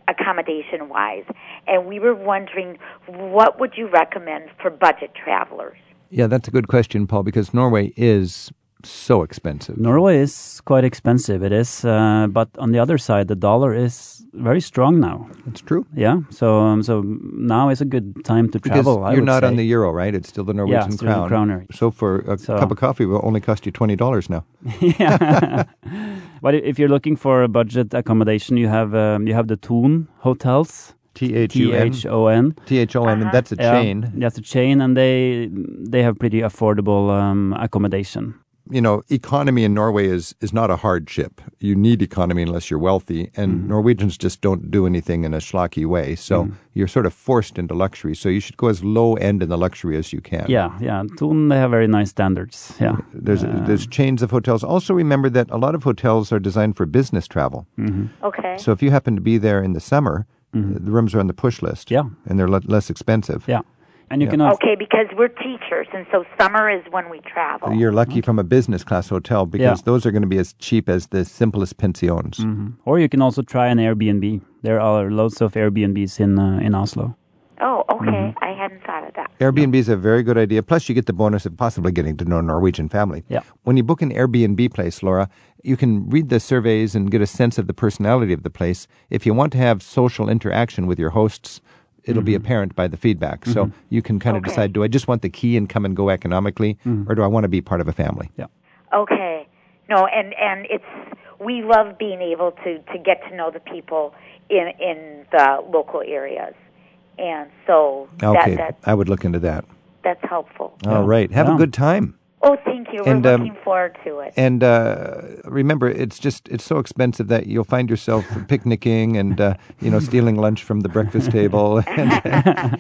accommodation wise. And we were wondering, what would you recommend for budget travelers? Yeah, that's a good question, Paul, because Norway is so expensive. Norway is quite expensive. It is, uh, but on the other side, the dollar is very strong now. It's true. Yeah, so um, so now is a good time to travel. I you're would not say. on the euro, right? It's still the Norwegian still the crown. kroner. So for a So- cup of coffee will only cost you $20 now. <laughs> yeah. <laughs> but if you're looking for a budget accommodation, you have um, you have the Thon hotels. T T-H-U-N. H O N. T-H-O-N, and that's a Yeah, chain. That's a chain, and they they have pretty affordable um, accommodation. You know, economy in Norway is is not a hardship. You need economy unless you're wealthy, and Mm-hmm. Norwegians just don't do anything in a schlocky way. So mm-hmm. you're sort of forced into luxury. So you should go as low end in the luxury as you can. Yeah, yeah. Thon they have very nice standards. Yeah. There's there's chains of hotels. Also, remember that a lot of hotels are designed for business travel. Mm-hmm. Okay. So if you happen to be there in the summer, mm-hmm. the rooms are on the push list. Yeah. and they're le- less expensive. Yeah. And you Yeah. can also Okay, because we're teachers, and so summer is when we travel. You're lucky from a business class hotel because Yeah. those are going to be as cheap as the simplest pensions. or you can also try an Airbnb. There are loads of Airbnbs in uh, in Oslo. Oh, okay. Mm-hmm. I hadn't thought of that. Airbnb is a very good idea. Plus, you get the bonus of possibly getting to know a Norwegian family. Yeah. When you book an Airbnb place, Laura, you can read the surveys and get a sense of the personality of the place. If you want to have social interaction with your hosts, it'll be mm-hmm. apparent by the feedback. So mm-hmm. you can kind of Okay. decide: Do I just want the key and come and go economically, mm-hmm. or do I want to be part of a family? Yeah. Okay. No, and and it's we love being able to to get to know the people in in the local areas, and so Okay, that that I would look into that. that's helpful. All right, have a good time. Oh, thank you. We're And, um, looking forward to it. And uh, remember, it's just it's so expensive that you'll find yourself <laughs> picnicking and uh, you know stealing lunch from the breakfast table <laughs> and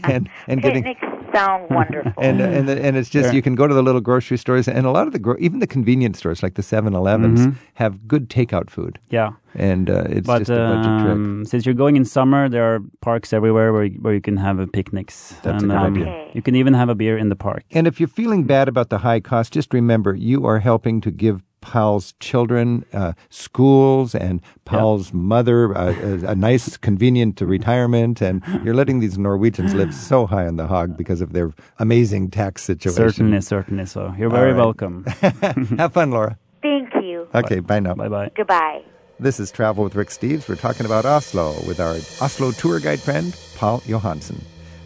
and, and <laughs> getting Picnics sound <laughs> wonderful. and and and it's just Sure. you can go to the little grocery stores and a lot of the gro- even the convenience stores like the 7-Elevens Mhm. have good takeout food. Yeah. And uh, it's but just a budget trick. um, since you're going in summer, there are parks everywhere where you, where you can have uh, picnics. That's a and, good um, idea. You can even have a beer in the park. And if you're feeling bad about the high cost, just remember you are helping to give Paul's children uh, schools and Paul's mother uh, a, a nice, convenient retirement, and you're letting these Norwegians live so high on the hog because of their amazing tax situation. Certainly, certainly. So you're very right. welcome. <laughs> Have fun, Laura. Thank you. Okay, bye now. Bye bye. Goodbye. This is Travel with Rick Steves. We're talking about Oslo with our Oslo tour guide friend, Paul Johansen.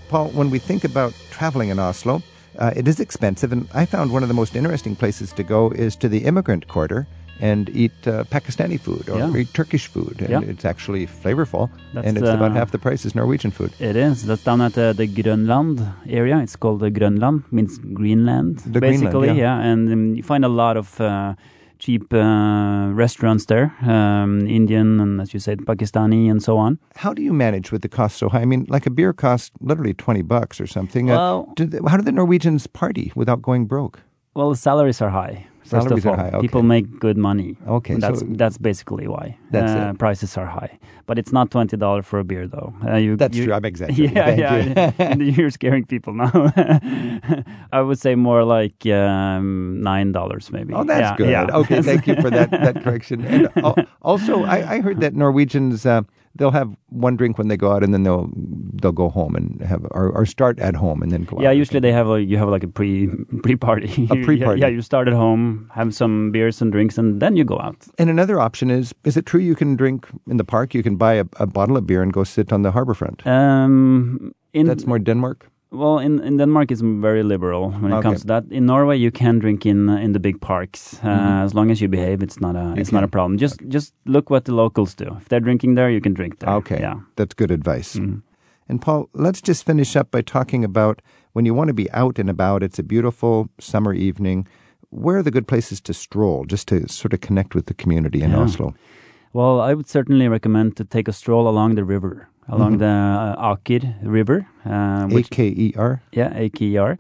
Paul, when we think about traveling in Oslo, uh, it is expensive, and I found one of the most interesting places to go is to the immigrant quarter and eat uh, Pakistani food or Yeah. eat Turkish food. And Yeah. it's actually flavorful, That's, and it's about uh, half the price as Norwegian food. It is. That's down at uh, the Grönland area. It's called the Grönland, means Greenland, The Greenland, basically. yeah. and um, you find a lot of uh, cheap uh, restaurants there, um, Indian and, as you said, Pakistani and so on. How do you manage with the cost so high? I mean, like a beer costs literally 20 bucks or something. Uh, do they- how do the Norwegians party without going broke? Well, the salaries are high. First Salaries of are all, high, okay. people make good money. Okay, that's so- that's basically why. That's uh. Prices are high, but it's not twenty dollars for a beer, though. Uh, you, That's you- true. I'm exaggerating. <laughs> Yeah, Thank yeah. you. <laughs> You're scaring people now. <laughs> I would say more like um, nine dollars, maybe. Oh, that's Yeah, good. yeah. Okay, thank you for that, that correction. And also, I, I heard that Norwegians uh, they'll have one drink when they go out, and then they'll they'll go home and have or, or start at home and then go Yeah, out. usually they have a you have like a pre <laughs> pre party. A pre-party. <laughs> Yeah, you start at home, have some beers and drinks, and then you go out. And another option is: is it true you can drink in the park? You can buy a, a bottle of beer and go sit on the harbor front. Um, in That's more Denmark. Well, in, in Denmark, it's very liberal when it Okay. comes to that. In Norway, you can drink in uh, in the big parks uh, Mhm. as long as you behave. It's not a You it's not a problem. Just just look what the locals do. If they're drinking there, you can drink there. Okay, Yeah. that's good advice. Mhm. And Paul, let's just finish up by talking about when you want to be out and about. It's a beautiful summer evening. Where are the good places to stroll, just to sort of connect with the community in Yeah. Oslo? Well, I would certainly recommend to take a stroll along the river, along Mhm. the uh, Aker River, uh, which K E R. yeah, AKR,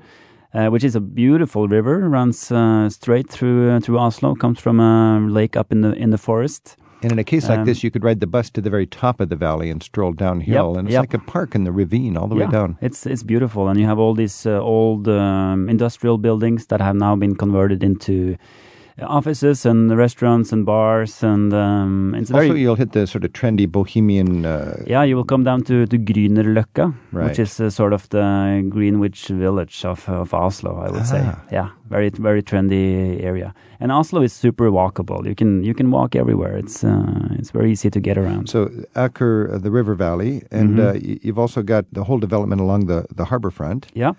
uh, which is a beautiful river, runs uh, straight through uh, through Oslo, comes from a lake up in the in the forest. And in a case like Um, this, you could ride the bus to the very top of the valley and stroll downhill, Yep, and it's yep. like a park in the ravine all the yeah, way down. It's it's beautiful, and you have all these uh, old um, industrial buildings that have now been converted into offices and restaurants and bars, and um, it's Also, very you'll hit the sort of trendy bohemian. Uh, yeah. You will come down to to Grünerløkka, Right. which is uh, sort of the Greenwich village of of Oslo, I would say. Ah. Yeah, very very trendy area, and Oslo is super walkable. You can you can walk everywhere. It's uh, it's very easy to get around. So Aker, uh, the river valley, and Mhm. uh, you've also got the whole development along the, the harbor front. Yeah.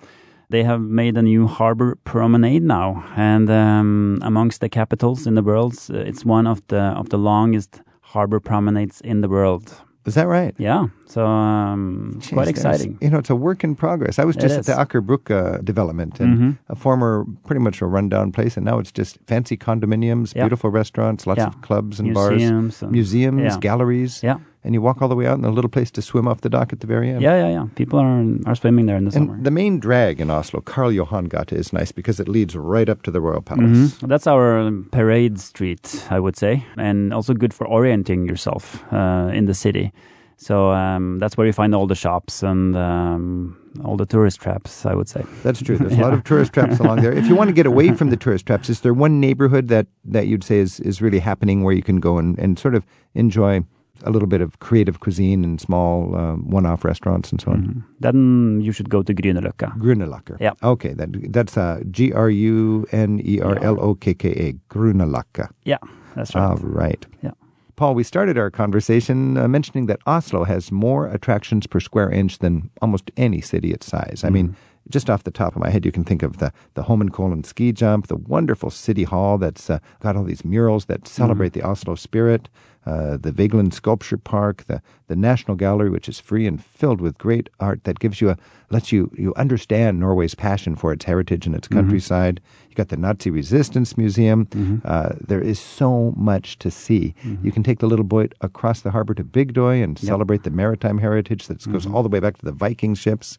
They have made a new harbor promenade now, and um, amongst the capitals in the world, it's one of the of the longest harbor promenades in the world. Is that right? Yeah, so um, Jeez, quite exciting. You know, it's a work in progress. I was just at the Aker Brygge uh, development, and Mhm. a former, pretty much a rundown place, and now it's just fancy condominiums, Yeah. beautiful restaurants, lots Yeah. of clubs and Museums bars, and- museums, yeah. galleries. Yeah. And you walk all the way out in a little place to swim off the dock at the very end. Yeah, yeah, yeah. People are are swimming there in the summer. The main drag in Oslo, Karl Johan Gate, is nice because it leads right up to the Royal Palace. Mhm. That's our um, parade street, I would say, and also good for orienting yourself uh, in the city. So um, that's where you find all the shops and um, all the tourist traps, I would say. That's true. There's a <laughs> lot of tourist traps along there. If you want to get away from the tourist traps, is there one neighborhood that, that you'd say is, is really happening where you can go and, and sort of enjoy a little bit of creative cuisine and small um, one-off restaurants and so on? Mhm. Then you should go to Grünerløkka. Grunelacker. Yeah. Okay, that, that's uh, G R U N E R L O K K A. Grunelacker. Yeah, that's right. All right. Yeah. Paul, we started our conversation uh, mentioning that Oslo has more attractions per square inch than almost any city its size. I mean, just off the top of my head, you can think of the, the Holmenkollen ski jump, the wonderful city hall that's uh, got all these murals that celebrate the Oslo spirit, uh, the Vigeland Sculpture Park, the, the National Gallery, which is free and filled with great art that gives you a lets you you understand Norway's passion for its heritage and its mm-hmm. countryside. You got the Nazi Resistance Museum. Mm-hmm. Uh, there is so much to see. Mm-hmm. You can take the little boat across the harbor to Bygdøy and celebrate the maritime heritage that goes all the way back to the Viking ships.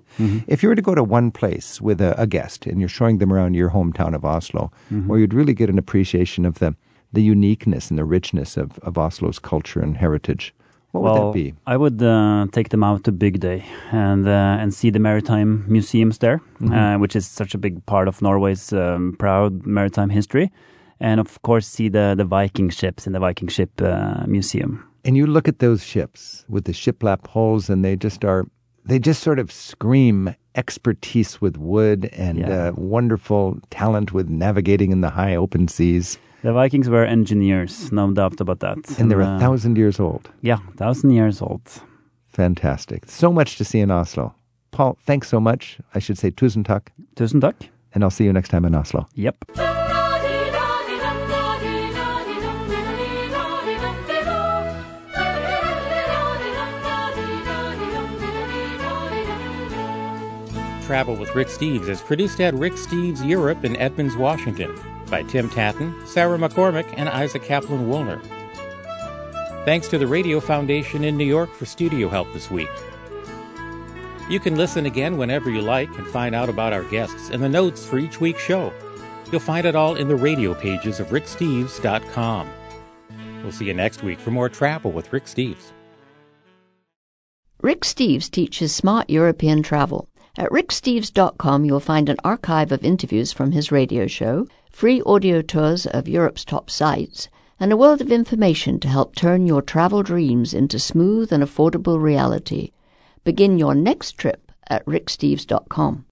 If you were to go to one place with a, a guest and you're showing them around your hometown of Oslo, where you'd really get an appreciation of the the uniqueness and the richness of, of Oslo's culture and heritage, what would that be? I would uh, take them out to Bygdøy and uh, and see the maritime museums there, Mm-hmm. uh, which is such a big part of Norway's um, proud maritime history, and of course see the the Viking ships in the Viking ship uh, museum. And you look at those ships with the shiplap hulls, and they just are, they just sort of scream expertise with wood and Yeah. uh, wonderful talent with navigating in the high open seas. The Vikings were engineers, no doubt about that. And they're a uh, thousand years old. Yeah, thousand years old. Fantastic. So much to see in Oslo. Paul, thanks so much. I should say tusen takk. Tusen takk. And I'll see you next time in Oslo. Yep. Travel with Rick Steves is produced at Rick Steves Europe in Edmonds, Washington by Tim Tatton, Sarah McCormick, and Isaac Kaplan Woolner. Thanks to the Radio Foundation in New York for studio help this week. You can listen again whenever you like and find out about our guests and the notes for each week's show. You'll find it all in the radio pages of ricksteves.com. We'll see you next week for more travel with Rick Steves. Rick Steves teaches smart European travel. At ricksteves.com, you'll find an archive of interviews from his radio show, free audio tours of Europe's top sites, and a world of information to help turn your travel dreams into smooth and affordable reality. Begin your next trip at ricksteves.com.